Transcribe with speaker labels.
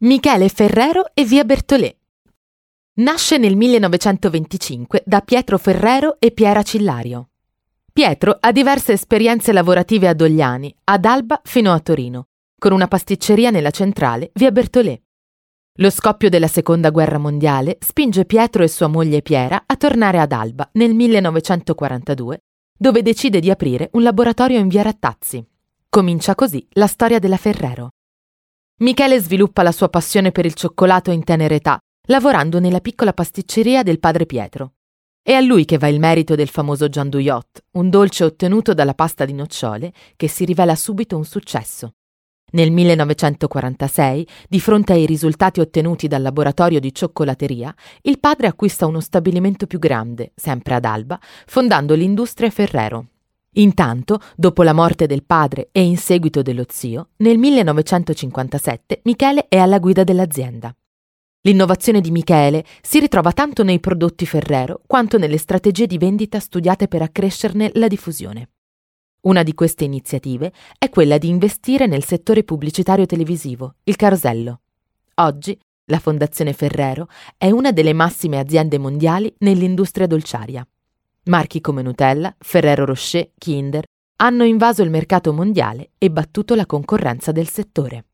Speaker 1: Michele Ferrero e via Bertolè. Nasce nel 1925 da Pietro Ferrero e Piera Cillario. Pietro ha diverse esperienze lavorative a Dogliani, ad Alba fino a Torino, con una pasticceria nella centrale via Bertolè. Lo scoppio della Seconda Guerra Mondiale spinge Pietro e sua moglie Piera a tornare ad Alba nel 1942, dove decide di aprire un laboratorio in via Rattazzi. Comincia così la storia della Ferrero. Michele sviluppa la sua passione per il cioccolato in tenera età, lavorando nella piccola pasticceria del padre Pietro. È a lui che va il merito del famoso Gianduiot, un dolce ottenuto dalla pasta di nocciole che si rivela subito un successo. Nel 1946, di fronte ai risultati ottenuti dal laboratorio di cioccolateria, il padre acquista uno stabilimento più grande, sempre ad Alba, fondando l'industria Ferrero. Intanto, dopo la morte del padre e in seguito dello zio, nel 1957 Michele è alla guida dell'azienda. L'innovazione di Michele si ritrova tanto nei prodotti Ferrero quanto nelle strategie di vendita studiate per accrescerne la diffusione. Una di queste iniziative è quella di investire nel settore pubblicitario televisivo, il carosello. Oggi la Fondazione Ferrero è una delle massime aziende mondiali nell'industria dolciaria. Marchi come Nutella, Ferrero Rocher, Kinder hanno invaso il mercato mondiale e battuto la concorrenza del settore.